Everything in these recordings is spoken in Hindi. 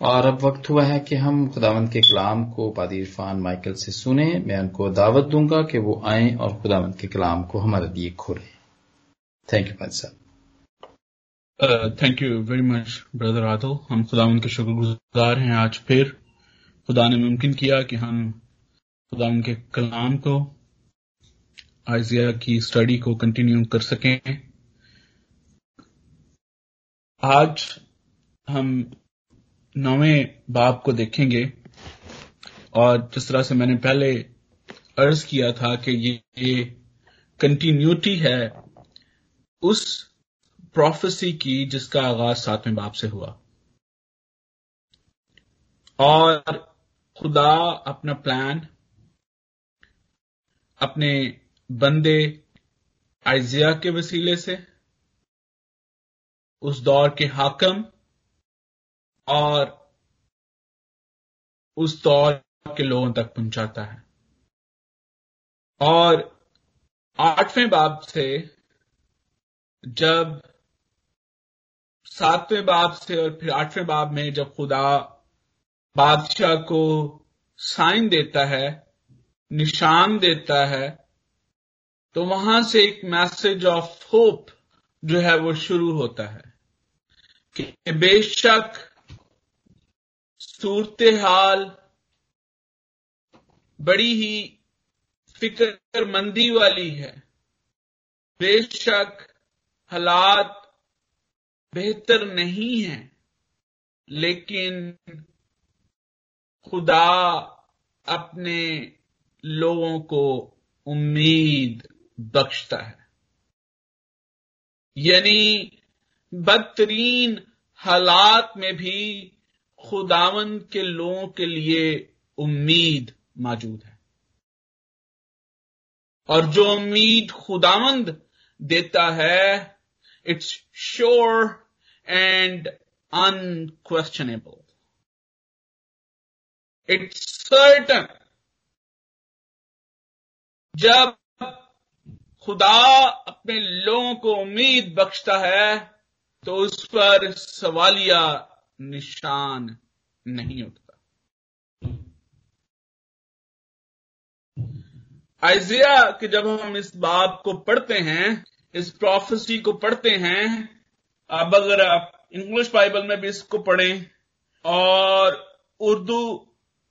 और अब वक्त हुआ है कि हम खुदावंत के कलाम को पादी इरफान माइकल से सुने। मैं उनको दावत दूँगा कि वो आए और खुदावंत के कलाम को हमारे लिए खोलें। थैंक यू पादी साहब। Thank you very much brother आदल हम खुदावंत के शुक्रगुजार हैं आज फिर। खुदा ने मुमकिन किया कि हम खुदावंत के कलाम को आइजिया की स्टडी को कंटिन्यू कर सकें। आज हम नौवें बाप को देखेंगे और जिस तरह से मैंने पहले अर्ज़ किया था कि ये, ये कंटिन्यूटी है उस प्रोफेसी की जिसका आगाज़ सातवें बाप से हुआ। और खुदा अपना प्लान अपने बंदे आइजिया के वसीले से उस दौर के हाकम और उस दौर के लोगों तक पहुंचाता है। और आठवें बाब से जब सातवें बाब से और फिर आठवें बाब में जब खुदा बादशाह को साइन देता है, निशान देता है तो वहाँ से एक मैसेज ऑफ़ होप जो है वो शुरू होता है कि बेशक सूरत हाल बड़ी ही फिक्रमंदी वाली है। बेशक हालात बेहतर नहीं है, लेकिन खुदा अपने लोगों को उम्मीद बख्शता है। यानी बदतरीन हालात में भी खुदावन के लोगों के लिए उम्मीद मौजूद है। और जो उम्मीद खुदावंद देता है it's sure and unquestionable it's certain जब खुदा अपने लोगों को उम्मीद बख्शता है तो उस पर सवालिया निशान नहीं उठता। आइजिया कि जब हम इस बात को पढ़ते हैं, इस प्रोफेसी को पढ़ते हैं, अब अगर आप इंग्लिश बाइबल में भी इसको पढ़ें, और उर्दू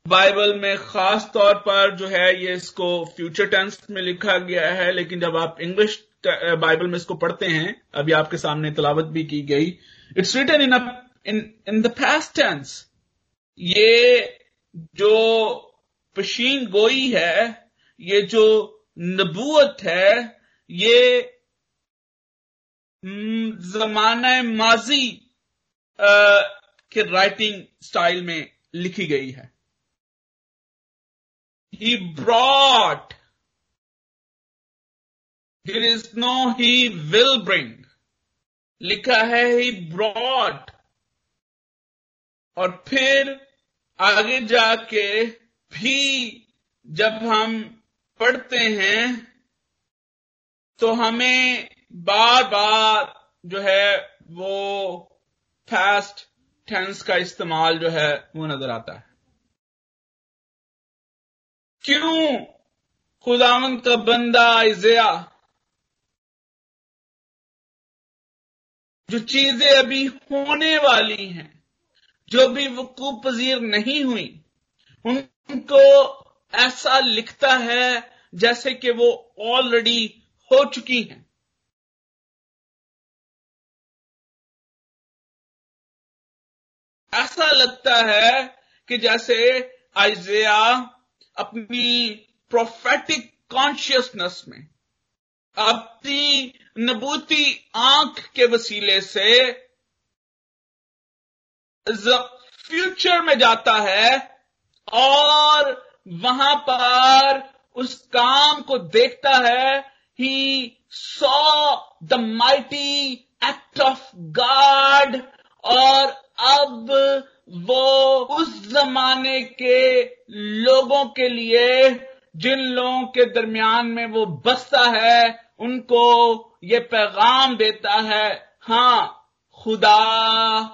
बाइबल में खास तौर पर जो है ये इसको फ्यूचर टेंस में लिखा गया है, लेकिन जब आप इंग्लिश बाइबल में इसको पढ़ते हैं, अभी आपके सामने तलावत भी की गई। It's written in in in the past tense ये जो पशीन गोई है, ये जो नबूत है, ये जमाना माजी के राइटिंग स्टाइल में लिखी गई है। He brought there is no he will bring लिखा है ही ब्रॉड और फिर आगे जाके भी जब हम पढ़ते हैं तो हमें बार बार जो है वो फास्ट टेंस का इस्तेमाल जो है वो नज़र आता है। क्यों खुदावन का बंदा इजया, जो चीज़ें अभी होने वाली हैं जो भी वकूफ पजीर नहीं हुई, उनको ऐसा लिखता है जैसे कि वो ऑलरेडी हो चुकी हैं। ऐसा लगता है कि जैसे आइजिया अपनी प्रोफेटिक कॉन्शियसनेस में अपनी नबूती आँख के वसीले से फ्यूचर में जाता है और वहाँ पर उस काम को देखता है। He saw the mighty act of God और अब वो उस जमाने के लोगों के लिए, जिन लोगों के दरमियान में वो बसता है, उनको ये पैगाम देता है, हाँ, खुदा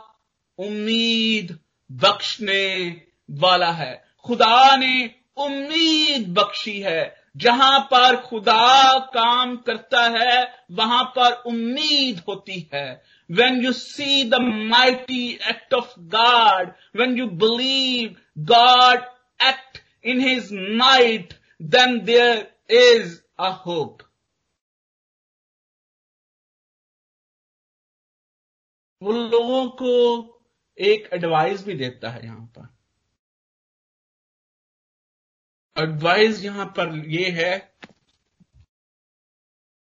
उम्मीद बख्शने वाला है खुदा ने उम्मीद बख्शी है जहाँ पर खुदा काम करता है वहाँ पर उम्मीद होती है when you see the mighty act of God, when you believe God act in his might, then there is a hope. वो लोगों को एक एडवाइस भी देता है यहां पर एडवाइस यहां पर ये है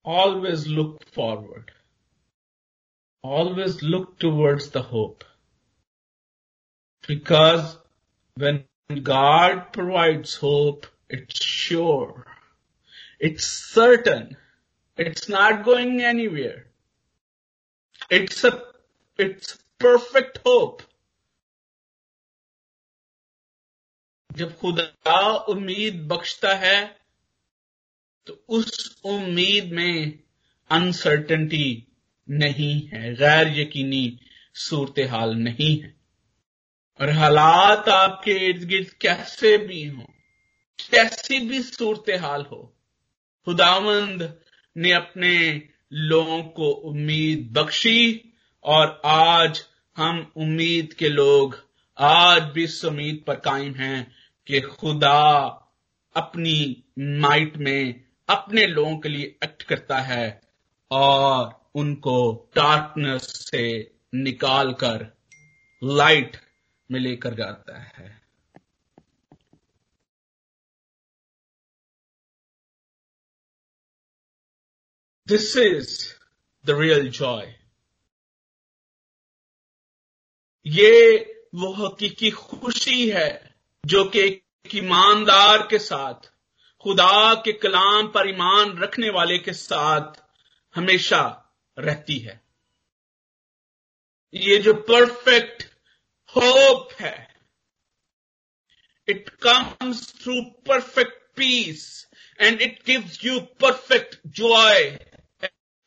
always look forward always look towards the hope because when God provides hope, it's sure. It's certain. It's not going anywhere. It's a, it's perfect hope. जब खुदा उम्मीद बख्शता है तो उस उम्मीद में अनसर्टनिटी नहीं है गैर यकीनी सूरत हाल नहीं है और हालात आपके इर्द गिर्द कैसे भी हो, कैसी भी सूरत हाल हो, खुदावंद ने अपने लोगों को उम्मीद बख्शी और आज हम उम्मीद के लोग आज भी इस उम्मीद पर कायम हैं कि खुदा अपनी माइट में अपने लोगों के लिए एक्ट करता है और उनको डार्कनेस से निकाल कर लाइट में लेकर जाता है। This is the real joy ये वो हकीकी खुशी है जो कि एक ईमानदार के साथ, खुदा के कलाम पर ईमान रखने वाले के साथ हमेशा रहती है। ये जो परफेक्ट होप है it comes through perfect peace and it gives you perfect joy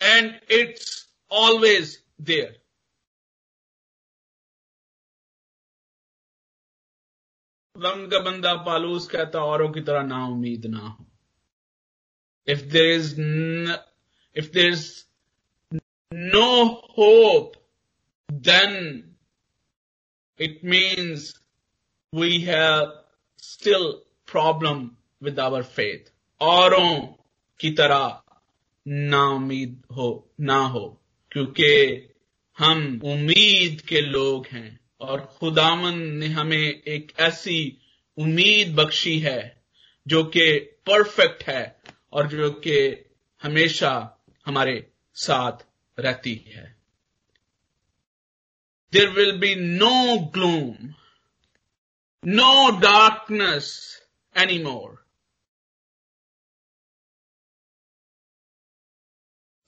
and it's always there रंग का बंदा पालूस कहता, औरों की तरह ना उम्मीद ना हो। If there is if there is no hope then it means we have still problem with our faith औरों की तरह ना उम्मीद हो, ना हो, क्योंकि हम उम्मीद के लोग हैं। और खुदामन ने हमें एक ऐसी उम्मीद बख्शी है, जो कि परफेक्ट है और जो कि हमेशा हमारे साथ रहती है। There will be no gloom no darkness any more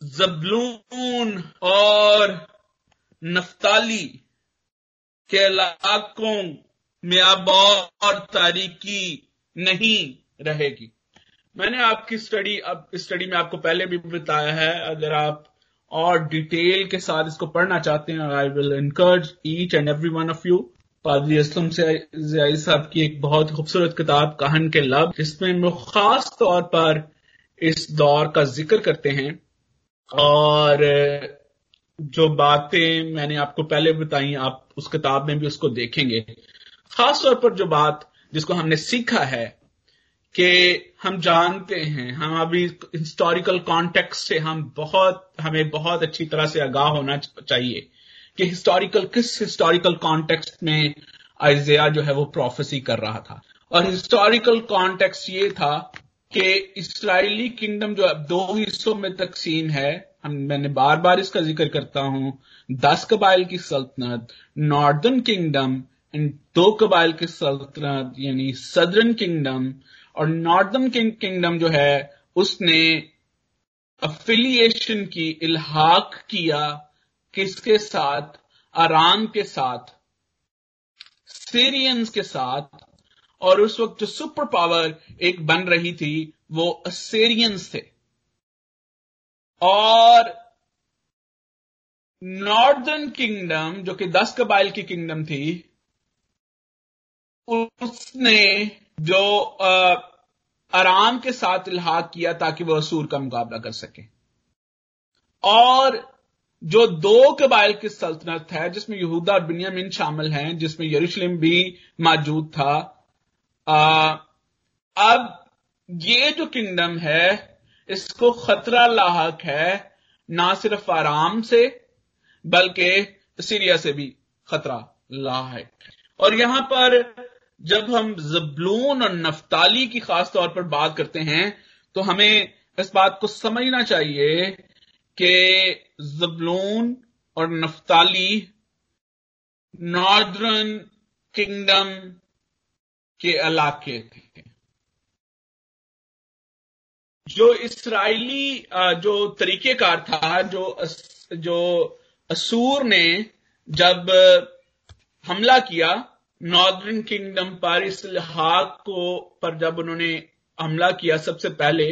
Zebulun और नफ्ताली के इलाकों में अब और तारीकी नहीं रहेगी। मैंने आपकी स्टडी अब स्टडी में आपको पहले भी बताया है, अगर आप और डिटेल के साथ इसको पढ़ना चाहते हैं I will encourage each and every one of you पादरी असलम से साहब की एक बहुत खूबसूरत किताब, कहन के लब जिसमें वो खास तौर पर इस दौर का ज़िक्र करते हैं। और जो बातें मैंने आपको पहले बताई, आप उस किताब में भी उसको देखेंगे। खास तौर पर जो बात जिसको हमने सीखा है कि हम जानते हैं, हम अभी हिस्टोरिकल कॉन्टेक्स्ट से हम बहुत, हमें बहुत अच्छी तरह से आगाह होना चाहिए कि हिस्टोरिकल किस हिस्टोरिकल कॉन्टेक्स्ट में आइजिया जो है वो प्रोफेसी कर रहा था। और हिस्टोरिकल कॉन्टेक्स्ट ये था कि इसराइली किंगडम जो अब दो हिस्सों में तकसीम है मैंने बार बार इसका ज़िक्र करता हूँ। दस कबाइल की सल्तनत नॉर्दर्न किंगडम, एंड दो कबाइल की सल्तनत, यानी सदर्न किंगडम, और नॉर्दर्न किंगडम जो है, उसने अफिलिएशन की, इल्हाक किया किसके साथ? आराम के साथ, सीरियंस के साथ, और उस वक्त जो सुपर पावर एक बन रही थी, वो असेरियंस थे। और नॉर्दर्न किंगडम जो कि दस कबाइल की किंगडम थी उसने जो आराम के साथ इलाहा किया ताकि वह असूर का मुकाबला कर सके। और जो दो कबाइल की सल्तनत है जिसमें यहूदा और बिनियामिन शामिल हैं जिसमें यरूशलेम भी मौजूद था आ, अब ये जो किंगडम है इसको खतरा लाक है, ना सिर्फ़ आराम से, बल्कि सीरिया से भी खतरा लाक और यहाँ पर जब हम जबलून और नफ्ताली की खास तौर पर बात करते हैं तो हमें इस बात को समझना चाहिए कि जबलून और नफ्ताली नॉर्दर्न किंगडम के इलाके थे। जो इसराइली जो तरीकेकार था जो जो असूर ने जब हमला किया नॉर्दर्न किंगडम पर इस हाक को पर जब उन्होंने हमला किया सबसे पहले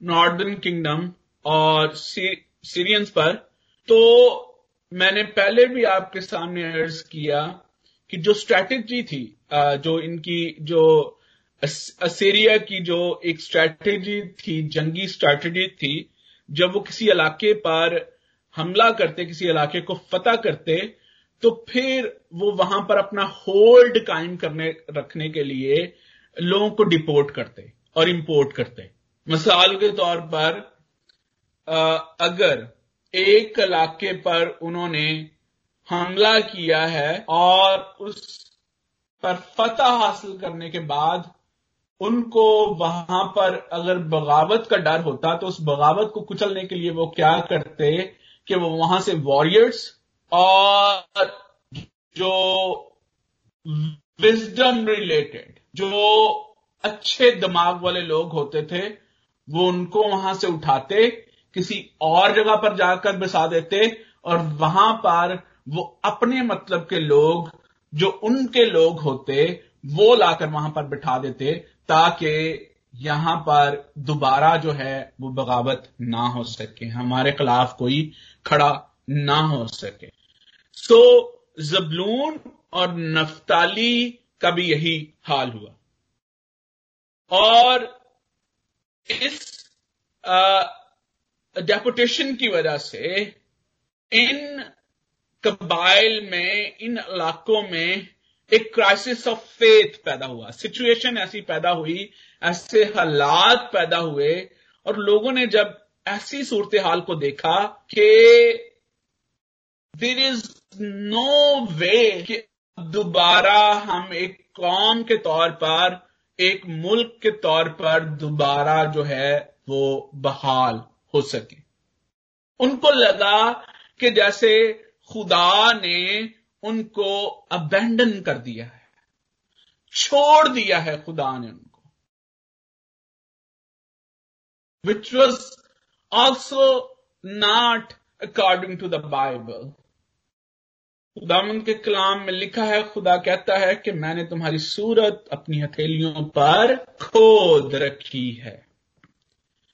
नॉर्दर्न किंगडम और सीरियंस पर तो मैंने पहले भी आपके सामने अर्ज़ किया कि जो स्ट्रैटेजी थी आ, जो इनकी जो असेरिया की जो एक स्ट्रैटेजी थी, जंगी स्ट्रैटेजी थी, जब वो किसी इलाके पर हमला करते, किसी इलाके को फतह करते तो फिर वो वहाँ पर अपना होल्ड कायम करने, रखने के लिए लोगों को डिपोर्ट करते और इंपोर्ट करते। मिसाल के तौर पर अगर एक इलाके पर उन्होंने हमला किया है और उस पर फतह हासिल करने के बाद उनको वहाँ पर अगर बगावत का डर होता तो उस बगावत को कुचलने के लिए वो क्या करते कि वो वहाँ से वॉरियर्स और जो विजडम रिलेटेड जो अच्छे दिमाग वाले लोग होते थे, वो उनको वहाँ से उठाते, किसी और जगह पर जाकर बसा देते, और वहाँ पर वो अपने मतलब के लोग, जो उनके लोग होते, वो लाकर वहाँ पर बिठा देते ताकि यहाँ पर दोबारा जो है वो बगावत ना हो सके, हमारे खिलाफ कोई खड़ा ना हो सके। सो जबलून और नफ्ताली का भी यही हाल हुआ। और इस डेपुटेशन की वजह से इन कबाइल में, इन इलाकों में एक क्राइसिस ऑफ़ फेथ पैदा हुआ। सिचुएशन ऐसी पैदा हुई, ऐसे हालात पैदा हुए और लोगों ने जब ऐसी सूरत हाल को देखा कि देर इज़ नो वे कि दोबारा हम एक कौम के तौर पर, एक मुल्क के तौर पर दोबारा जो है वो बहाल हो सके। उनको लगा कि जैसे खुदा ने उनको अबेंडन कर दिया है। छोड़ दिया है खुदा ने उनको। Which was also not according to the Bible खुदामन के कलाम में लिखा है, खुदा कहता है कि मैंने तुम्हारी सूरत अपनी हथेलियों पर खोद रखी है।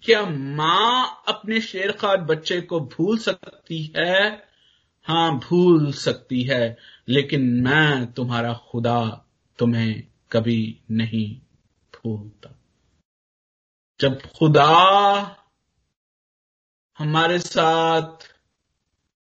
क्या माँ अपने शेरखार बच्चे को भूल सकती है? हाँ, भूल सकती है, लेकिन मैं तुम्हारा खुदा तुम्हें कभी नहीं भूलता। जब खुदा हमारे साथ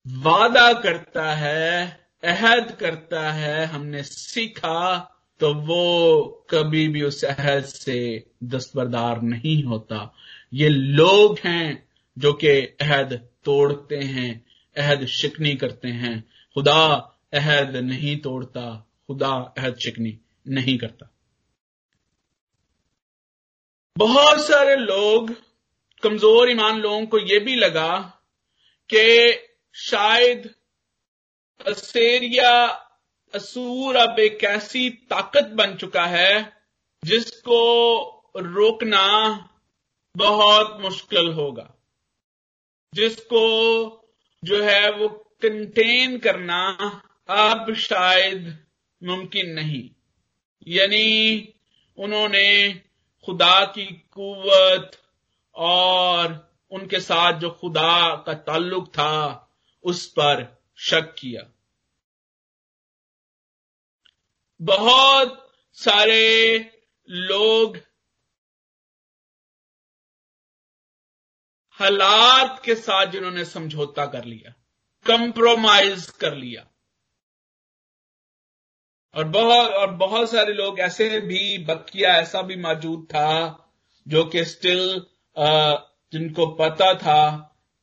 वादा करता है, अहद करता है, हमने सीखा तो वो कभी भी उस अहद से दस्तबरदार नहीं होता। ये लोग हैं जो कि अहद तोड़ते हैं अहद शिकनी करते हैं। खुदा अहद नहीं तोड़ता, खुदा अहद शिकनी नहीं करता। बहुत सारे लोग, कमज़ोर ईमान लोगों को यह भी लगा कि शायद असेरिया असूर अब एक ऐसी ताकत बन चुका है जिसको रोकना बहुत मुश्किल होगा, जिसको जो है वो कंटेन करना अब शायद मुमकिन नहीं। यानी उन्होंने खुदा की कुवत और उनके साथ जो खुदा का ताल्लुक था, उस पर शक किया। बहुत सारे लोग हालात के साथ जिन्होंने समझौता कर लिया कंप्रोमाइज कर लिया। और बहुत और बहुत सारे लोग ऐसे भी, बकिया ऐसा भी मौजूद था, जो कि स्टिल जिनको पता था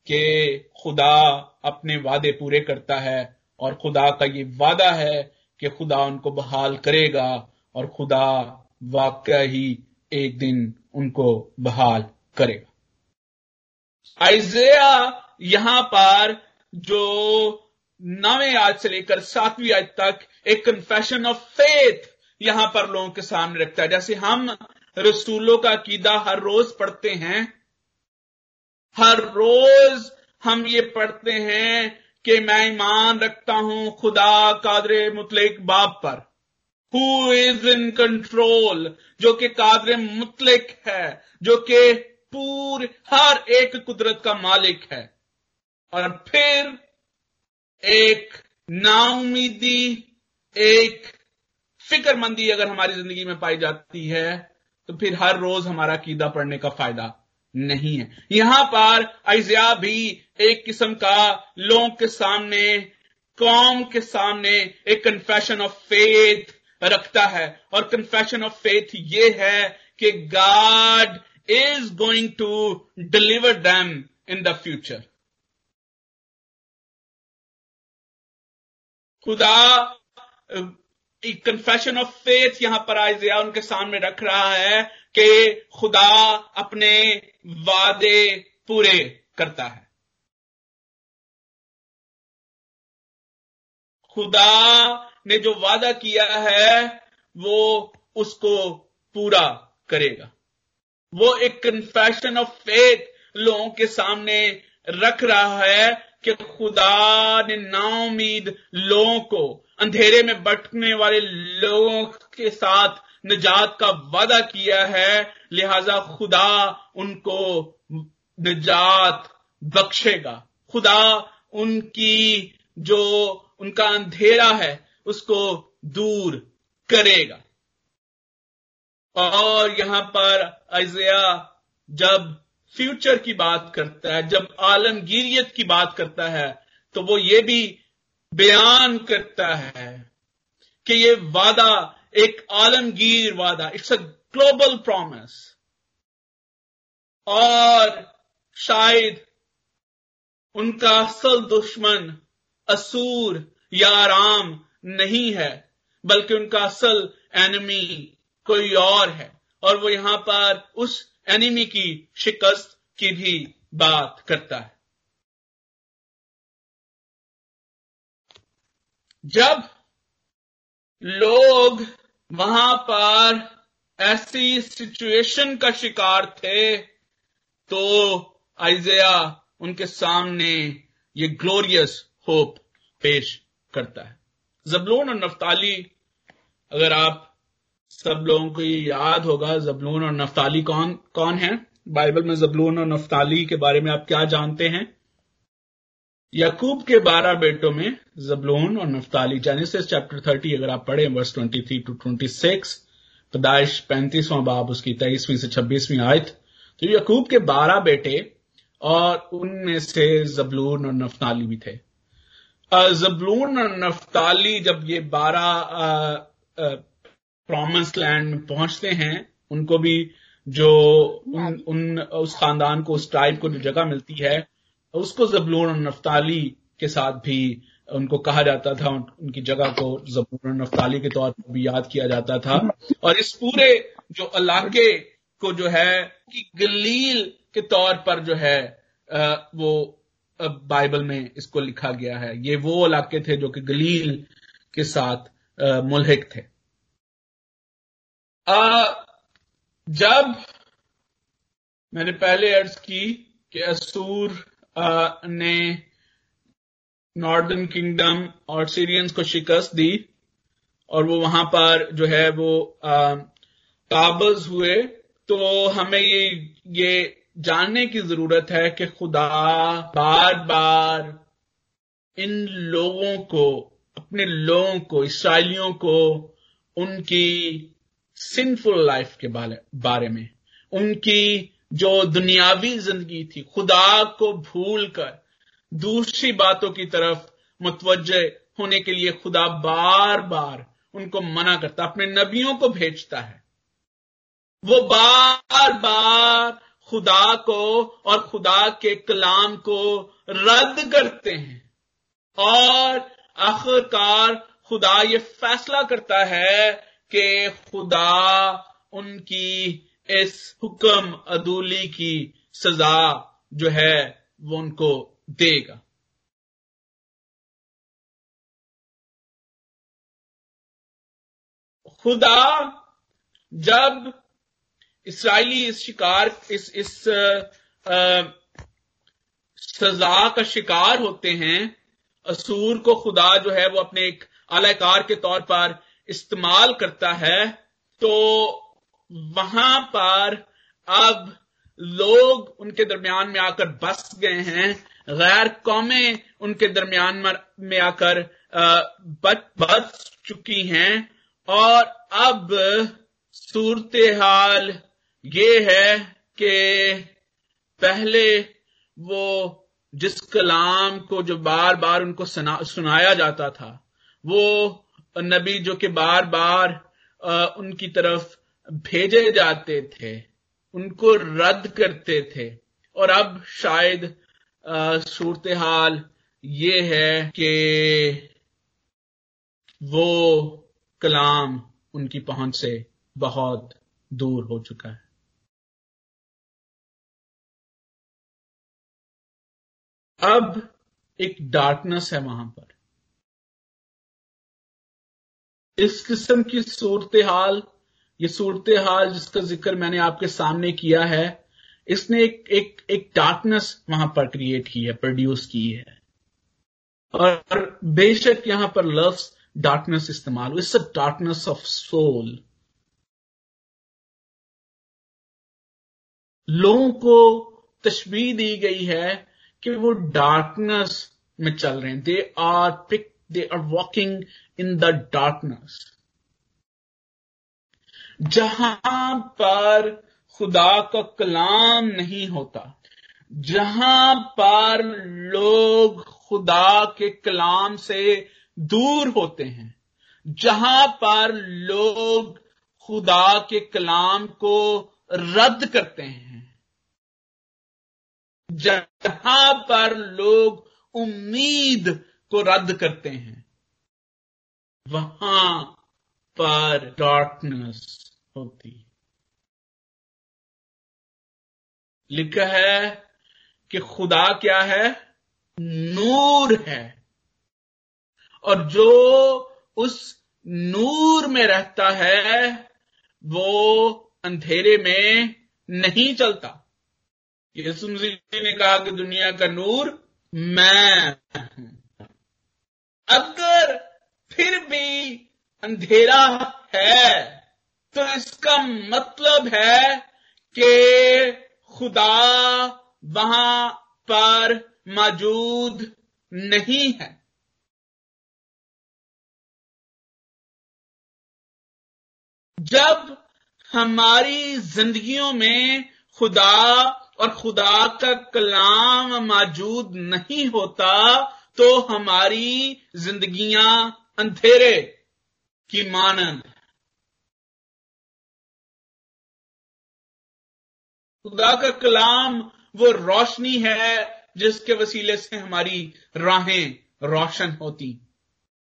कि खुदा अपने वादे पूरे करता है, और खुदा का ये वादा है कि खुदा उनको बहाल करेगा, और खुदा वाकई ही एक दिन उनको बहाल करेगा। आइजिया यहाँ पर जो नवे आज से लेकर सातवीं आज तक एक कन्फेशन ऑफ़ फेथ यहाँ पर लोगों के सामने रखता है। जैसे हम रसूलों का कीदा हर रोज पढ़ते हैं, हर रोज हम ये पढ़ते हैं कि मैं ईमान रखता हूँ खुदा कादरे मुतलिक बाप पर। हु इज़ इन कंट्रोल जो कि कादरे मुतलिक है, जो कि पूरे, हर एक कुदरत का मालिक है। और फिर एक नाउमीदी, एक फिक्रमंदी अगर हमारी ज़िंदगी में पाई जाती है तो फिर हर रोज हमारा कीदा पढ़ने का फ़ायदा नहीं है। यहाँ पर अजिया भी एक किस्म का लोगों के सामने, कौम के सामने एक कन्फेशन ऑफ़ फेथ रखता है। और कन्फेशन ऑफ़ फेथ ये है कि God is going to deliver them in the future खुदा एक कन्फेशन ऑफ़ फेथ यहाँ पर आइजिया उनके सामने रख रहा है कि खुदा अपने वादे पूरे करता है। खुदा ने जो वादा किया है, वो उसको पूरा करेगा। वो एक कन्फेशन ऑफ़ फेथ लोगों के सामने रख रहा है कि खुदा ने नाउमीद लोगों को, अंधेरे में भटकने वाले लोगों के साथ निजात का वादा किया है, लिहाजा खुदा उनको निजात बख्शेगा। खुदा उनकी जो उनका अंधेरा है, उसको दूर करेगा। और यहाँ पर अजिया जब फ्यूचर की बात करता है, जब आलमगीरियत की बात करता है तो वो ये भी बयान करता है कि ये वादा एक आलमगीर वादा इट्स अ ग्लोबल प्रॉमिस और शायद उनका असल दुश्मन असूर या आराम नहीं है, बल्कि उनका असल एनिमी कोई और है। और वो यहाँ पर उस एनिमी की शिकस्त की भी बात करता है। जब लोग वहाँ पर ऐसी सिचुएशन का शिकार थे तो आइजिया उनके सामने ये ग्लोरियस होप पेश करता है। जबलून और नफ्ताली, अगर आप सब लोगों को ये याद होगा, जबलून और नफ्ताली कौन कौन है? बाइबल में जबलून और नफ्ताली के बारे में आप क्या जानते हैं? यकूब के बारह बेटों में जबलून और नफ्ताली जेनेसिस चैप्टर थर्टी अगर आप पढ़े verse twenty three to twenty six पैदाइश पैंतीसवां बाब, उसकी तेईसवीं से छब्बीसवीं आयत। तो यकूब के बारह बेटे और उनमें से जबलून और नफ्ताली भी थे। जबलून और नफ्ताली जब ये बारह प्रॉमिस लैंड में पहुँचते हैं उनको भी जो उन, उन उस खानदान को उस ट्राइब को जो जगह मिलती है उसको जबलून और नफ्ताली के साथ भी उनको कहा जाता था उनकी जगह को जबून और नफ्ताली के तौर पर भी याद किया जाता था। और इस पूरे जो इलाके को जो है कि गलील के तौर पर जो है वो बाइबल में इसको लिखा गया है। ये वो इलाके थे जो कि गलील के साथ मुलहिक थे। जब मैंने अर्ज़ अर्ज़ की कि असूर ने नॉर्दर्न किंगडम और सीरियंस को शिकस्त दी और वो वहाँ पर जो है वो काबज हुए तो हमें ये ये जानने की ज़रूरत है कि खुदा बार बार इन लोगों को, अपने लोगों को, इसराइलियों को, उनकी सिंफुल लाइफ के बारे में। उनकी जो दुनियावी ज़िंदगी थी, खुदा को भूलकर दूसरी बातों की तरफ़ मुतवज होने के लिए खुदा बार बार उनको मना करता, अपने नबियों को भेजता है। वो बार बार खुदा को और खुदा के कलाम को रद्द करते हैं। और आखिरकार खुदा ये फैसला करता है कि खुदा उनकी इस हुक्म अदूली की सजा जो है वो उनको देगा। खुदा जब इसराइली इस शिकार इस इस आ, सजा का शिकार होते हैं असूर को खुदा जो है वो अपने एक आलाकार के तौर पर इस्तेमाल करता है तो वहाँ पर अब लोग उनके दरमियान में आकर बस गए हैं, गैर कौमें उनके दरमियान में आकर बच बच चुकी हैं। और अब सूरत हाल ये है कि पहले वो जिस कलाम को जो बार बार उनको सुनाया जाता था, वो नबी जो कि बार बार उनकी तरफ़ भेजे जाते थे, उनको रद्द करते थे। और अब शायद सूरत हाल ये है कि वो कलाम उनकी पहुँच से बहुत दूर हो चुका है। अब एक डार्कनेस है वहाँ पर। इस किस्म की सूरत हाल ये सूरत हाल जिसका ज़िक्र मैंने आपके सामने किया है, इसने एक एक एक डार्कनेस वहाँ पर क्रिएट की है प्रोड्यूस की है। और बेशक यहाँ पर लफ्स डार्कनेस इस्तेमाल it's a darkness of soul लोगों को तशबी दी गई है कि वो डार्कनेस में चल रहे हैं। They are pick they are walking in the darkness जहाँ पर खुदा का कलाम नहीं होता, जहाँ पर लोग खुदा के कलाम से दूर होते हैं, जहाँ पर लोग खुदा के कलाम को रद्द करते हैं, जहाँ पर लोग उम्मीद को रद्द करते हैं। वहाँ पर डार्कनेस होती लिखा है कि खुदा क्या है? नूर है। और जो उस नूर में रहता है, वो अंधेरे में नहीं चलता। यसु मसीह ने कहा कि दुनिया का नूर मैं हूँ। अगर फिर भी अंधेरा है। तो इसका मतलब है कि खुदा वहाँ पर मौजूद नहीं है। जब हमारी जिंदगियों में खुदा और खुदा का कलाम मौजूद नहीं होता तो हमारी जिंदगियाँ अंधेरे की मानंद। खुदा का कलाम वो रोशनी है जिसके वसीले से हमारी राहें रोशन होती।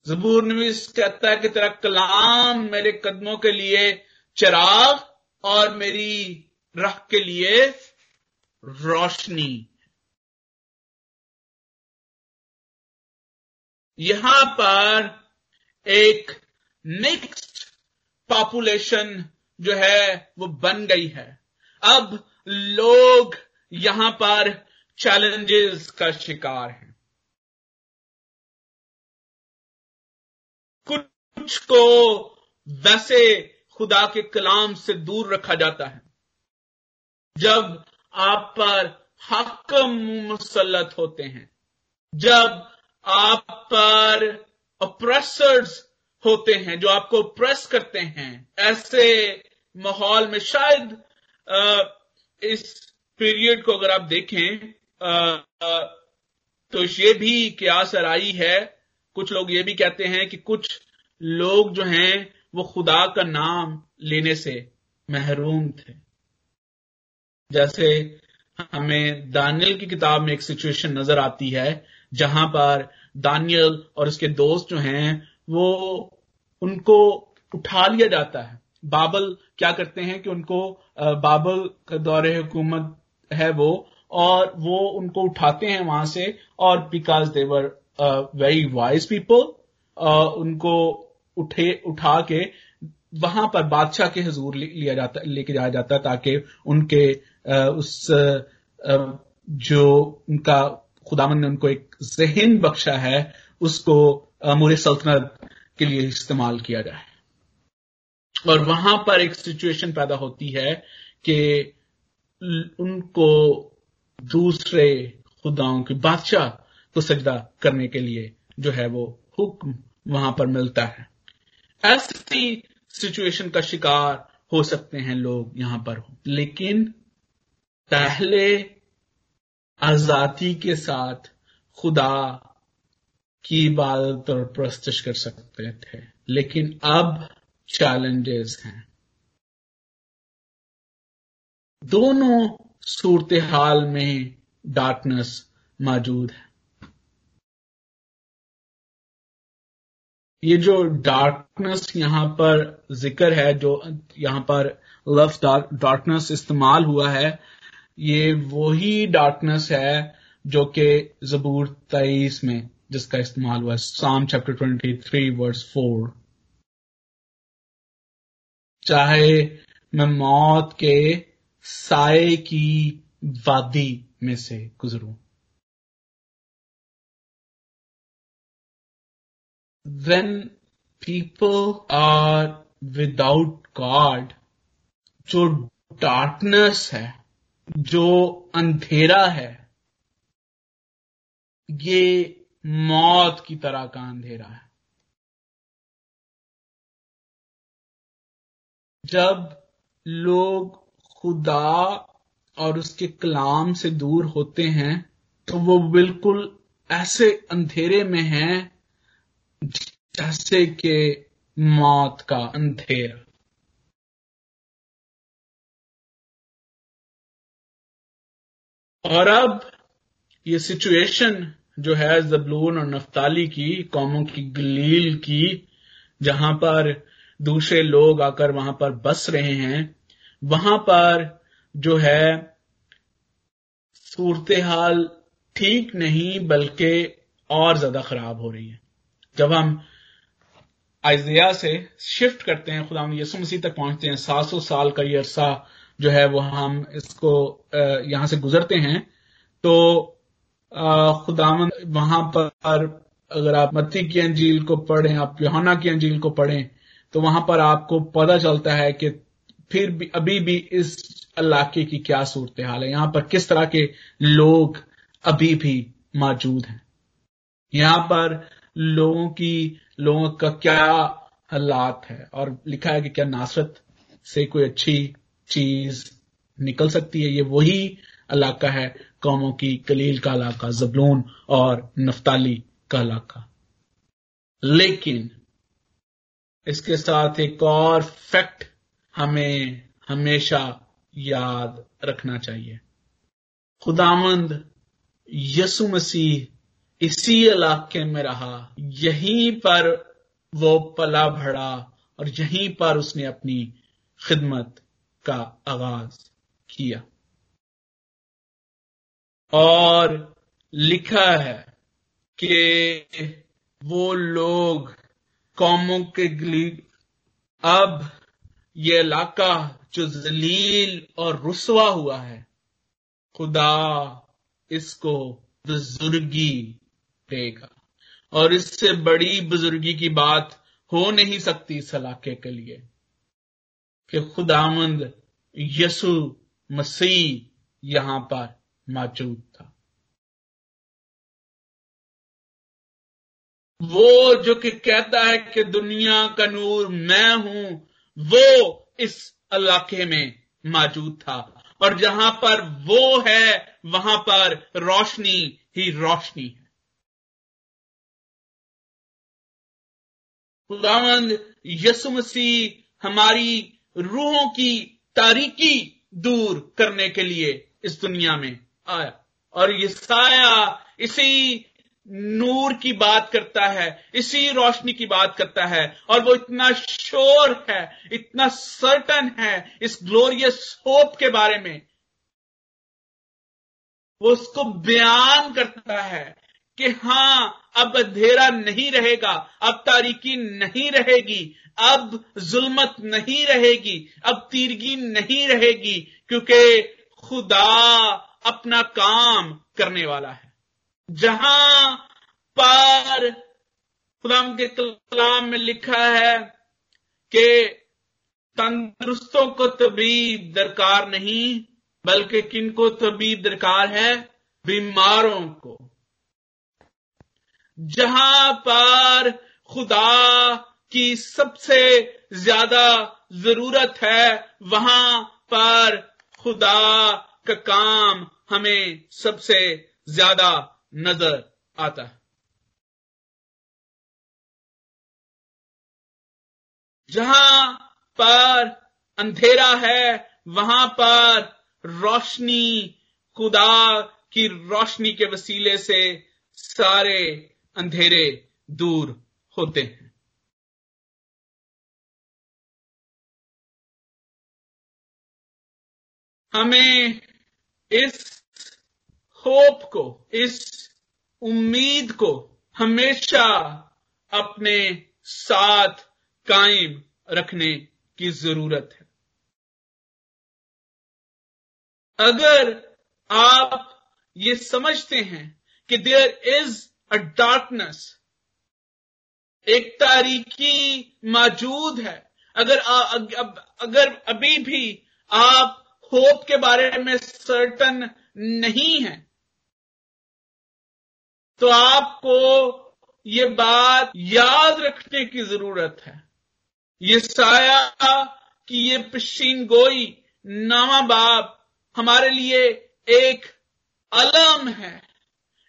जबूर नवीस कहता है कि तेरा कलाम मेरे कदमों के लिए चिराग और मेरी राह के लिए रोशनी। यहाँ पर एक मिक्स्ड पॉपुलेशन जो है, वो बन गई है। अब लोग यहाँ पर चैलेंजेस का शिकार हैं। कुछ को वैसे खुदा के कलाम से दूर रखा जाता है, जब आप पर हकम मुसलत होते हैं, जब आप पर अप्रेसर्स होते हैं जो आपको प्रेस करते हैं। ऐसे माहौल में शायद आ, इस पीरियड को अगर आप देखें आ, आ, तो ये भी क्या सराई है। कुछ लोग ये भी कहते हैं कि कुछ लोग जो हैं वो खुदा का नाम लेने से महरूम थे। जैसे हमें दानियल की किताब में एक सिचुएशन नज़र आती है जहाँ पर दानियल और उसके दोस्त जो हैं वो उनको उठा लिया जाता है। बाबल क्या करते हैं कि उनको बाबल का दौरे हुकूमत है वो और वो उनको उठाते हैं वहाँ से और because they're very wise people उनको उठे उठा के वहाँ पर बादशाह के हजूर लिया जाता लेके जाया जाता ताकि उनके uh, उस uh, जो उनका खुदामन ने उनको एक जहन बख्शा है, उसको अमूर सल्तनत के लिए इस्तेमाल किया जाए। और वहाँ पर एक सिचुएशन पैदा होती है कि उनको दूसरे खुदाओं के बादशाह को सजदा करने के लिए जो है वो हुक्म वहाँ पर मिलता है। ऐसी सिचुएशन का शिकार हो सकते हैं लोग यहाँ पर। हो लेकिन पहले आज़ादी के साथ खुदा की इबादत और प्रस्तश कर सकते थे। लेकिन अब चैलेंजेस हैं। दोनों सूरत हाल में डार्कनेस मौजूद है। ये जो डार्कनेस यहाँ पर ज़िक्र है, जो यहाँ पर लफ्ज डार्कनेस इस्तेमाल हुआ है ये वही डार्कनेस है जो कि जबूर तेईस में जिसका इस्तेमाल हुआ psalm chapter twenty three verse four चाहे मैं मौत के साय की वादी में से गुजरू। When people are without God, जो डार्कनेस है जो अंधेरा है, ये मौत की तरह का अंधेरा है। जब लोग खुदा और उसके कलाम से दूर होते हैं तो वो बिल्कुल ऐसे अंधेरे में हैं जैसे कि मौत का अंधेरा। और अब ये सिचुएशन जो है जबलून और नफ्ताली की, कौमों की गलील की, जहाँ पर दूसरे लोग आकर वहाँ पर बस रहे हैं, वहाँ पर जो है सूरत हाल ठीक नहीं, बल्कि और ज़्यादा खराब हो रही है। जब हम आइजिया से शिफ्ट करते हैं खुदा यसु मसीह तक पहुँचते हैं, सात सौ साल का ये अरसा जो है वो हम इसको यहाँ से गुजरते हैं। तो खुदावन वहाँ पर अगर आप मत्ती की अंजील को पढ़ें, आप योहाना की अंजील को पढ़ें तो वहाँ पर आपको पता चलता है कि फिर भी, अभी भी इस इलाके की क्या सूरत हाल है। यहाँ पर किस तरह के लोग अभी भी मौजूद हैं। यहाँ पर लोगों की, लोगों का क्या हालात है? और लिखा है कि क्या नासरत से कोई अच्छी चीज़ निकल सकती है। ये वही इलाका है, कौमों की कलील का इलाका, जबलून और नफ्ताली का इलाका। लेकिन इसके साथ एक और फैक्ट हमें हमेशा याद रखना चाहिए। खुदामंद यसु मसीह इसी इलाके में रहा। यहीं पर वो पला भड़ा और यहीं पर उसने अपनी खिदमत का आगाज़ किया। और लिखा है कि वो लोग कौमों के अब ये इलाका जो जलील और रुसवा हुआ है, खुदा इसको बुजुर्गी देगा। और इससे बड़ी बुजुर्गी की बात हो नहीं सकती इस इलाके के लिए। कि खुदामंद यसु मसीह यहाँ पर मौजूद था। वो जो कि कहता है कि दुनिया का नूर मैं हूँ, वो इस इलाके में मौजूद था। और जहाँ पर वो है, वहाँ पर रोशनी ही रोशनी है। खुदावंद यसु मसीह हमारी रूहों की तारीकी दूर करने के लिए इस दुनिया में आया। और ये साया इसी नूर की बात करता है, इसी रोशनी की बात करता है, और वो इतना श्योर है, इतना सर्टन है इस ग्लोरियस होप के बारे में। वो उसको बयान करता है कि हाँ, अब अंधेरा नहीं रहेगा, अब तारीकी नहीं रहेगी, अब जुल्मत नहीं रहेगी, अब तीरगी नहीं रहेगी, क्योंकि खुदा अपना काम करने वाला है। जहाँ पर खुदाम के कलाम में लिखा है कि तंदुरुस्तों को तबीब दरकार नहीं, बल्कि किनको तबीब दरकार है? बीमारों को। जहाँ पर खुदा की सबसे ज़्यादा ज़रूरत है, वहाँ पर खुदा का काम हमें सबसे ज़्यादा नज़र आता है। जहाँ पर अंधेरा है, वहाँ पर रोशनी, खुदा की रोशनी के वसीले से सारे अंधेरे दूर होते हैं। हमें इस होप को, इस उम्मीद को हमेशा अपने साथ कायम रखने की ज़रूरत है। अगर आप ये समझते हैं कि देयर इज़ अ डार्कनेस एक तारीकी मौजूद है। अगर आ, अगर अभी भी आप होप के बारे में सर्टन नहीं है तो आपको ये बात याद रखने की ज़रूरत है। ये साया कि ये पशीन गोई नामा बाप हमारे लिए एक अलम है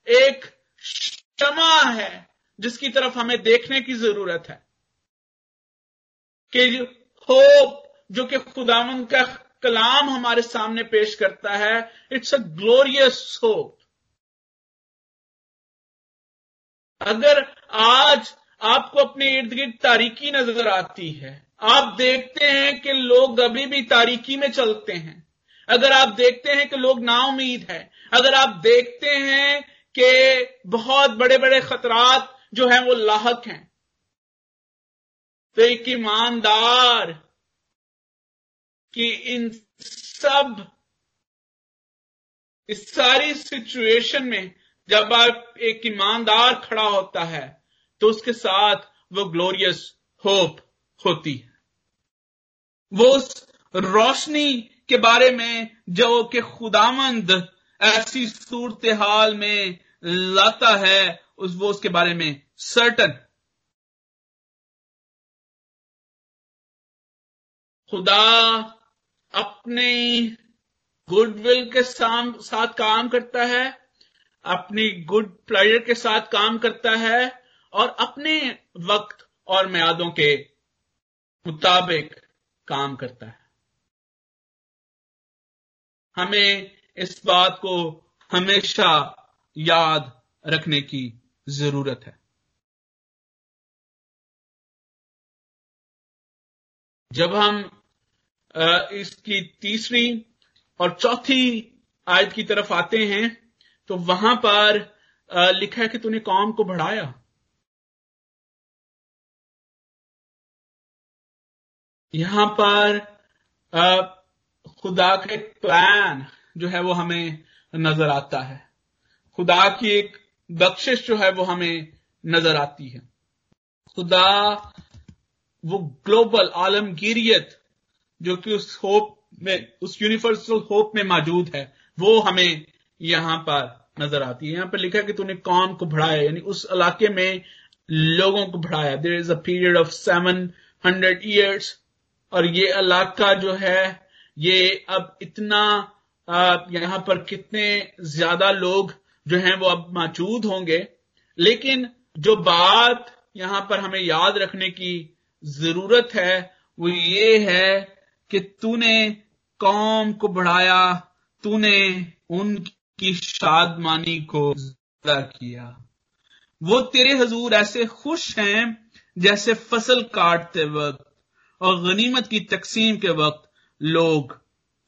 एक क्षमा है, जिसकी तरफ़ हमें देखने की ज़रूरत है। कि होप, जो कि खुदावन का कलाम हमारे सामने पेश करता है इट्स अ ग्लोरियस होप अगर आज आपको अपने इर्द गिर्द तारीकी नज़र आती है, आप देखते हैं कि लोग अभी भी तारीकी में चलते हैं। अगर आप देखते हैं कि लोग नाउमीद है, अगर आप देखते हैं कि बहुत बड़े बड़े खतरात जो हैं वो लाक हैं। तो एक ईमानदार कि इन सब, इस सारी सिचुएशन में जब आप एक ईमानदार खड़ा होता है तो उसके साथ वो ग्लोरियस होप होती है। वो उस रोशनी के बारे में, जो कि खुदामंद ऐसी सूरत हाल में लाता है उस, वो उसके बारे में सर्टन खुदा अपने गुडविल के साथ काम करता है, अपनी गुड प्लेजर के साथ काम करता है, और अपने वक्त और म्यादों के मुताबिक काम करता है। हमें इस बात को हमेशा याद रखने की ज़रूरत है। जब हम इसकी तीसरी और चौथी आयत की तरफ़ आते हैं तो वहाँ पर लिखा है कि तूने कौम को बढ़ाया। यहाँ पर खुदा का प्लान जो है वो हमें नज़र आता है। खुदा की एक बख्शिश जो है वो हमें नज़र आती है। खुदा वो ग्लोबल आलमगीरियत जो कि उस होप में, उस यूनिवर्सल होप में मौजूद है, वो हमें यहाँ पर नज़र आती है। यहाँ पर लिखा कि तूने कौम को बढ़ाया, यानी उस इलाके में लोगों को बढ़ाया। There is a period of seven hundred years और ये इलाका जो है, ये अब इतना यहाँ पर कितने ज़्यादा लोग जो हैं वो अब मौजूद होंगे। लेकिन जो बात यहाँ पर हमें याद रखने की ज़रूरत है, वो ये है कि तूने कौम को बढ़ाया, तूने उनकी शादमानी को ज़्यादा किया। वो तेरे हजूर ऐसे खुश हैं जैसे फ़सल काटते वक्त और गनीमत की तकसीम के वक्त लोग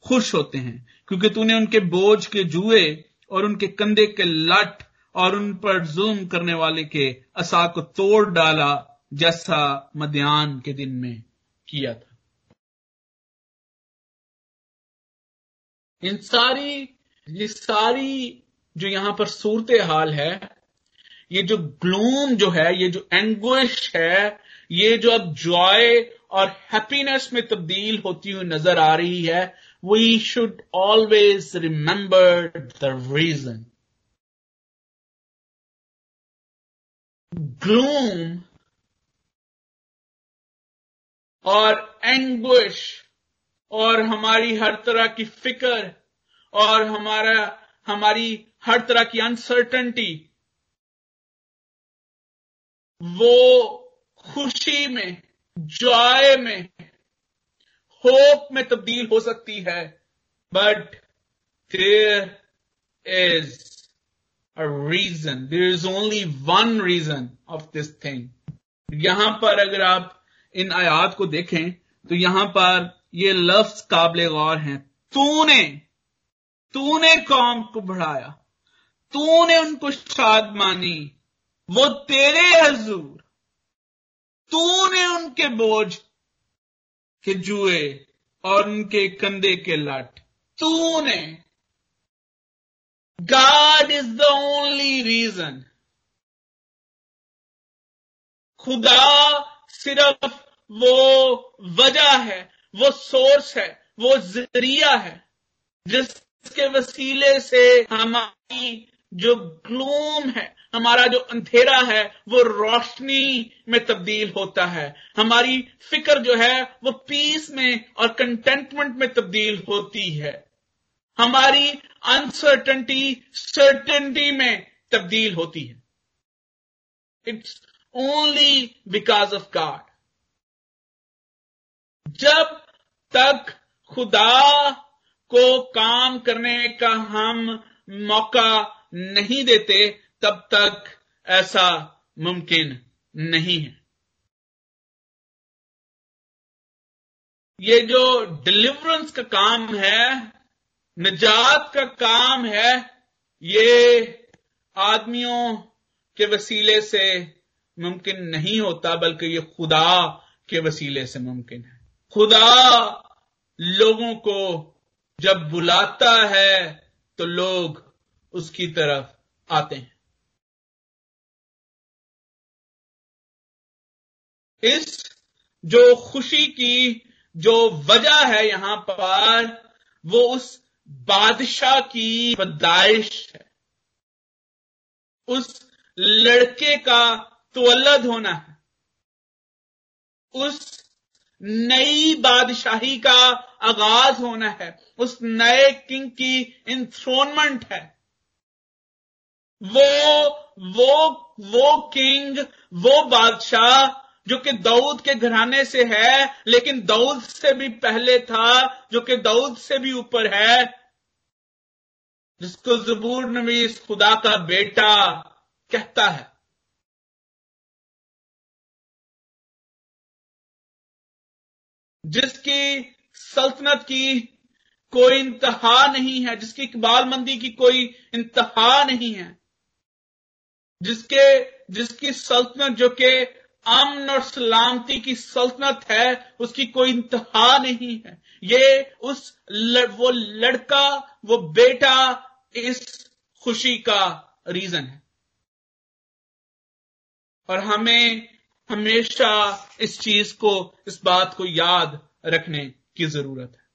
खुश होते हैं, क्योंकि तूने उनके बोझ के जुए और उनके कंधे के लट और उन पर जुल्म करने वाले के असा को तोड़ डाला जैसा मध्यान के दिन में किया था। इन सारी, ये सारी जो यहाँ पर सूरत हाल है, ये जो ग्लूम जो है, ये जो एंग्विश है, ये जो अब जॉय और हैप्पीनेस में तब्दील होती हुई नज़र आ रही है we should always remember the reason gloom और एंग्विश और हमारी हर तरह की फ़िक्र और हमारा, हमारी हर तरह की अनसर्टनिटी वो खुशी में जॉय में होप में तब्दील हो सकती है but there is a reason there is only one reason of this thing यहाँ पर अगर आप इन आयात को देखें तो यहाँ पर ये लफ्ज काबिल गौर हैं। तूने तूने कौम को बढ़ाया। तूने उनको शाद मानी। वो तेरे हजूर। तूने उनके बोझ के जुए और उनके कंधे के लट तूने गाड इज़ द ओनली रीजन खुदा सिर्फ़ वो वजह है, वो सोर्स है, वो ज़रिया है, जिसके वसीले से हमारी जो ग्लूम है, हमारा जो अंधेरा है, वो रोशनी में तब्दील होता है। हमारी फ़िक्र जो है, वो पीस में और कंटेंटमेंट में तब्दील होती है। हमारी अनसर्टनिटी सर्टेनिटी में तब्दील होती है। It's only because of God जब तक खुदा को काम करने का हम मौका नहीं देते, तब तक ऐसा मुमकिन नहीं है। ये जो डिलीवरेंस का काम है, निजात का काम है, ये आदमियों के वसीले से मुमकिन नहीं होता, बल्कि ये खुदा के वसीले से मुमकिन है। खुदा लोगों को जब बुलाता है तो लोग उसकी तरफ़ आते हैं। इस जो खुशी की जो वजह है यहाँ पर, वो उस बादशाह की पैदाइश है। उस लड़के का तवल्लद होना है। उस नई बादशाही का आगाज़ होना है। उस नए किंग की इंथ्रोनमेंट है। वो वो वो किंग वो बादशाह जो कि दाऊद के घराने से है, लेकिन दाऊद से भी पहले था, जो कि दाऊद से भी ऊपर है, जिसको जबूर नबी खुदा का बेटा कहता है। जिसकी सल्तनत की कोई इंतहा नहीं है, जिसकी इकबालमंदी की कोई इंतहा नहीं है जिसके जिसकी सल्तनत जो कि अमन और सलामती की सल्तनत है उसकी कोई इंतहा नहीं है। ये उस लड़, वो लड़का वो बेटा इस खुशी का रीजन है। और हमें हमेशा इस चीज़ को इस बात को याद रखने की ज़रूरत है।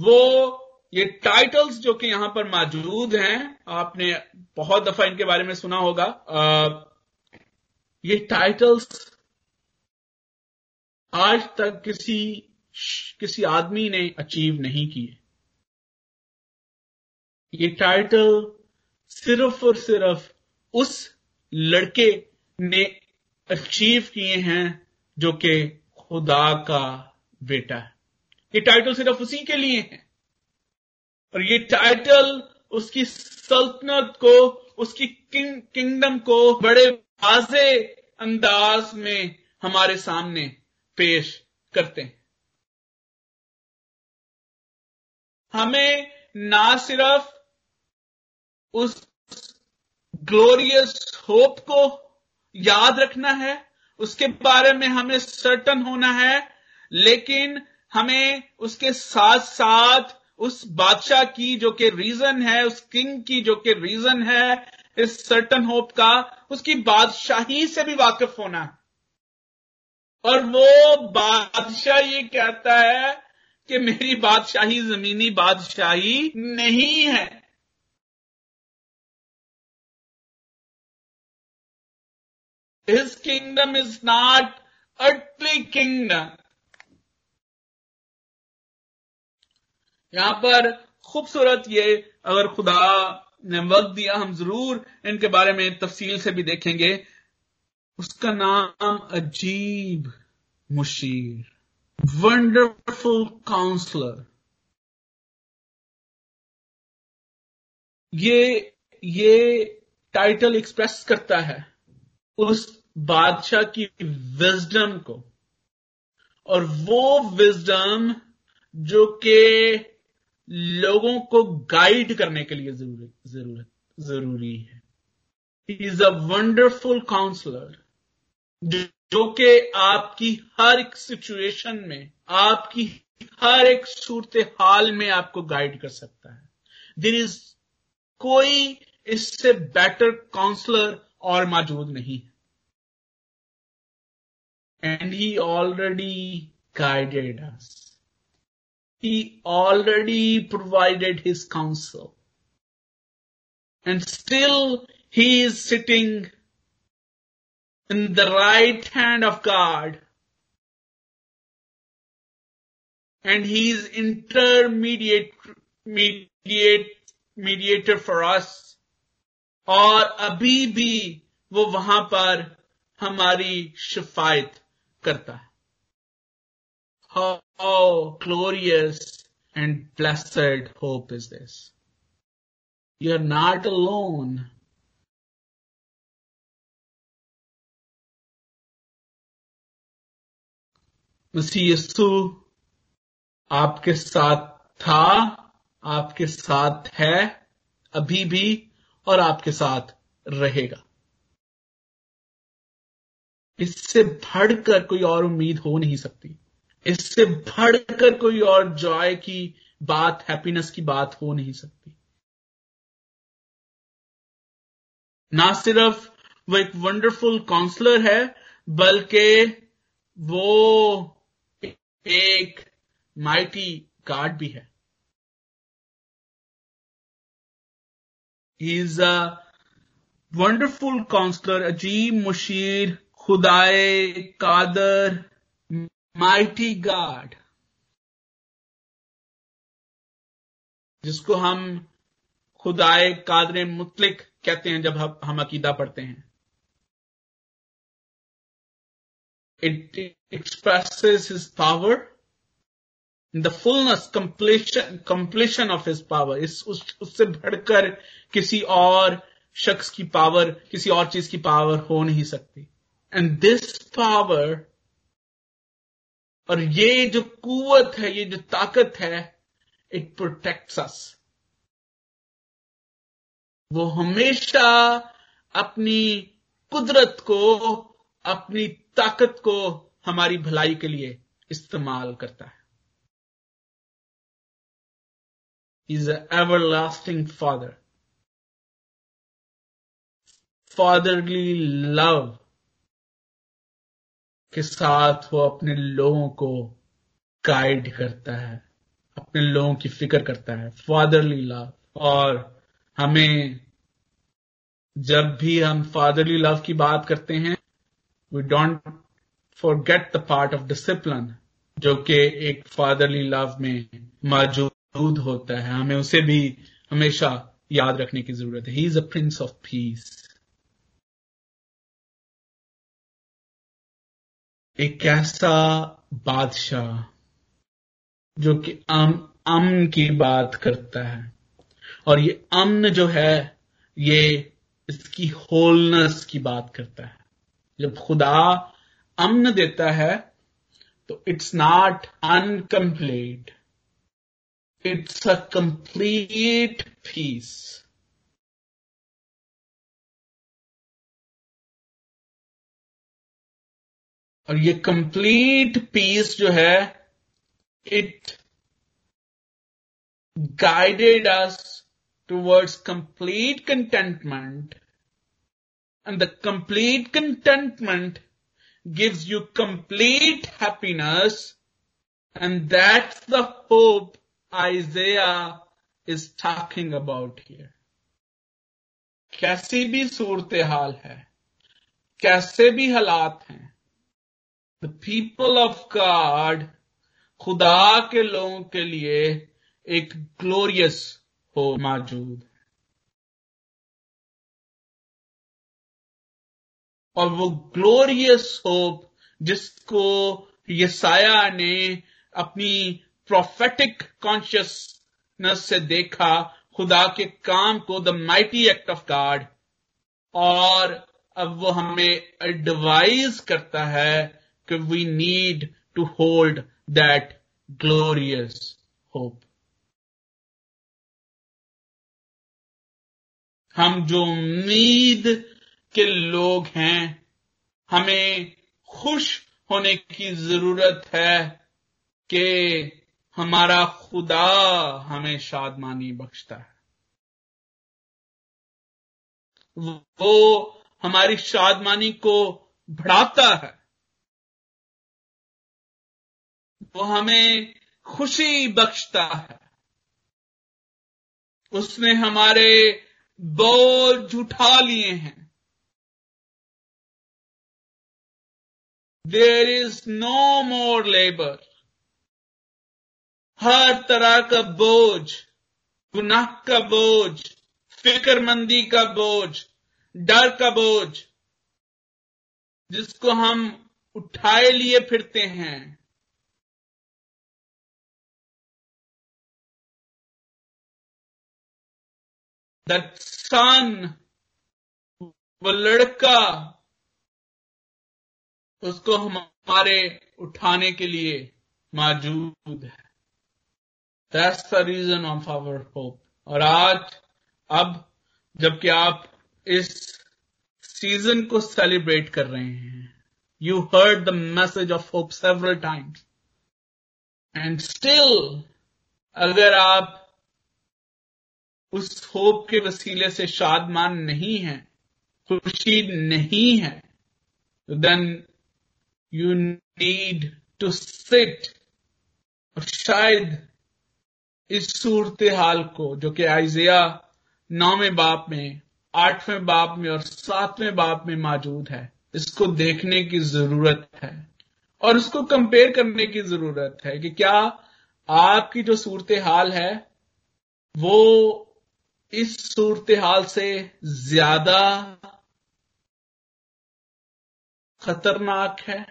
वो ये टाइटल्स जो कि यहाँ पर मौजूद हैं आपने बहुत दफ़ा इनके बारे में सुना होगा। आ, ये टाइटल्स आज तक किसी किसी आदमी ने अचीव नहीं किए। ये टाइटल सिर्फ़ और सिर्फ़ उस लड़के ने अचीव किए हैं जो कि खुदा का बेटा है। ये टाइटल सिर्फ़ उसी के लिए है। और ये टाइटल उसकी सल्तनत को उसकी किंग, किंगडम को बड़े वाजे अंदाज में हमारे सामने पेश करते हैं। हमें ना सिर्फ़ उस ग्लोरियस होप को याद रखना है उसके बारे में हमें सर्टन होना है लेकिन हमें उसके साथ साथ उस बादशाह की जो कि रीजन है, उस किंग की जो कि रीजन है, इस सर्टन होप का, उसकी बादशाही से भी वाकिफ होना और वो बादशाह ये कहता है कि मेरी बादशाही जमीनी बादशाही नहीं है His kingdom is not earthly kingdom. यहाँ पर खूबसूरत ये अगर खुदा ने वक्त दिया, हम ज़रूर इनके बारे में तफसील से भी देखेंगे। उसका नाम अजीब मुशीर वंडरफुल काउंसलर ये ये टाइटल एक्सप्रेस करता है उस बादशाह की विजडम को। और वो विजडम जो कि लोगों को गाइड करने के लिए ज़रूरत ज़रूरत ज़रूरी है। इज़ अ वंडरफुल काउंसलर जो कि आपकी हर एक सिचुएशन में, आपकी हर एक सूरत हाल में आपको गाइड कर सकता है। देर इज़ कोई इससे बेटर काउंसलर और मौजूद नहीं है। And he already guided us. He already provided his counsel. And still he is sitting in the right hand of God. And he is intermediate, mediate, mediator for us. और अभी भी वो वहां पर हमारी शिफायत करता है How glorious and blessed hope is this. You're not alone. मसीह यस्सु आपके साथ था, आपके साथ है, अभी भी और आपके साथ रहेगा इससे बढ़कर कोई और उम्मीद हो नहीं सकती इससे बढ़कर कोई और जॉय की बात हैप्पीनेस की बात हो नहीं सकती। ना सिर्फ़ वो एक वंडरफुल काउंसलर है, बल्कि वो एक माइटी गार्ड भी है। इज़ अ वंडरफुल काउंसलर अजीब मुशीर खुदाए कादर माइटी गाड जिसको हम खुदाए कादर मुतलिक कहते हैं जब हम अकीदा पढ़ते हैं। It expresses his power the fullness completion completion of his power इस उस, उससे बढ़कर किसी और शख्स की पावर किसी और चीज़ की पावर हो नहीं सकती। एंड दिस पावर और ये जो कुवत है, ये जो ताकत है इट प्रोटेक्ट्स अस वो हमेशा अपनी कुदरत को, अपनी ताकत को हमारी भलाई के लिए इस्तेमाल करता है। Is everlasting father fatherly love के साथ वो अपने लोगों को गाइड करता है, अपने लोगों की फ़िक्र करता है फादरली लव और हमें जब भी हम फादरली लव की बात करते हैं we don't forget the part of discipline जो कि एक फादरली लव में मौजूद होता है। हमें उसे भी हमेशा याद रखने की ज़रूरत है। He is a prince of peace एक ऐसा बादशाह जो कि अम, अमन की बात करता है। और ये अमन जो है ये इसकी होलनेस की बात करता है। जब खुदा अमन देता है तो it's not incomplete it's a complete peace और ये कंप्लीट पीस जो है it guided us towards complete contentment and the complete contentment gives you complete happiness and that's the hope Isaiah is talking about here कैसी भी सूरत हाल है, कैसे भी हालात हैं द पीपल ऑफ़ गॉड खुदा के लोगों के लिए एक ग्लोरियस हो मौजूद। और वो ग्लोरियस होप जिसको यसाया ने अपनी प्रोफेटिक कॉन्शियसनेस से देखा, खुदा के काम को the mighty act of God और अब वो हमें एडवाइज करता है we need to hold that glorious hope हम जो उम्मीद के लोग हैं, हमें खुश होने की ज़रूरत है कि हमारा खुदा हमें शादमानी बख्शता है। वो हमारी शादमानी को बढ़ाता है। वो हमें खुशी बख्शता है। उसने हमारे बोझ उठा लिए हैं। There is no more labour हर तरह का बोझ, गुनाह का बोझ, फिक्रमंदी का बोझ, डर का बोझ, जिसको हम उठाए लिए फिरते हैं। That son वो लड़का उसको हमारे उठाने के लिए मौजूद है। That's the reason of our hope और आज, अब, जबकि आप इस सीज़न को सेलिब्रेट कर रहे हैं you heard the message of hope several times and still अगर आप उस होप के वसीले से शादमान नहीं है, खुशी नहीं है then you need to sit और शायद इस सूरत हाल को, जो कि आइजिया नौवें बाप में, आठवें बाप में और सातवें बाप में मौजूद है, इसको देखने की ज़रूरत है और उसको कंपेयर करने की ज़रूरत है कि क्या आपकी जो सूरत हाल है, वो इस सूरत हाल से ज़्यादा खतरनाक है।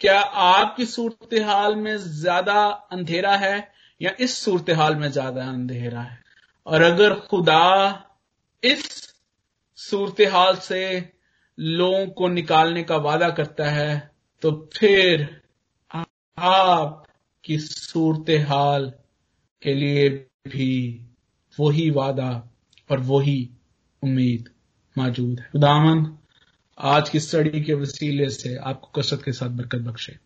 क्या आपकी सूरत हाल में ज़्यादा अंधेरा है या इस सूरत हाल में ज़्यादा अंधेरा है? और अगर खुदा इस सूरत हाल से लोगों को निकालने का वादा करता है तो फिर आपकी सूरत हाल के लिए भी वही वादा और वही उम्मीद मौजूद है। खुदावन आज की स्टडी के वसीले से आपको कसरत के साथ बरकत बख्शे।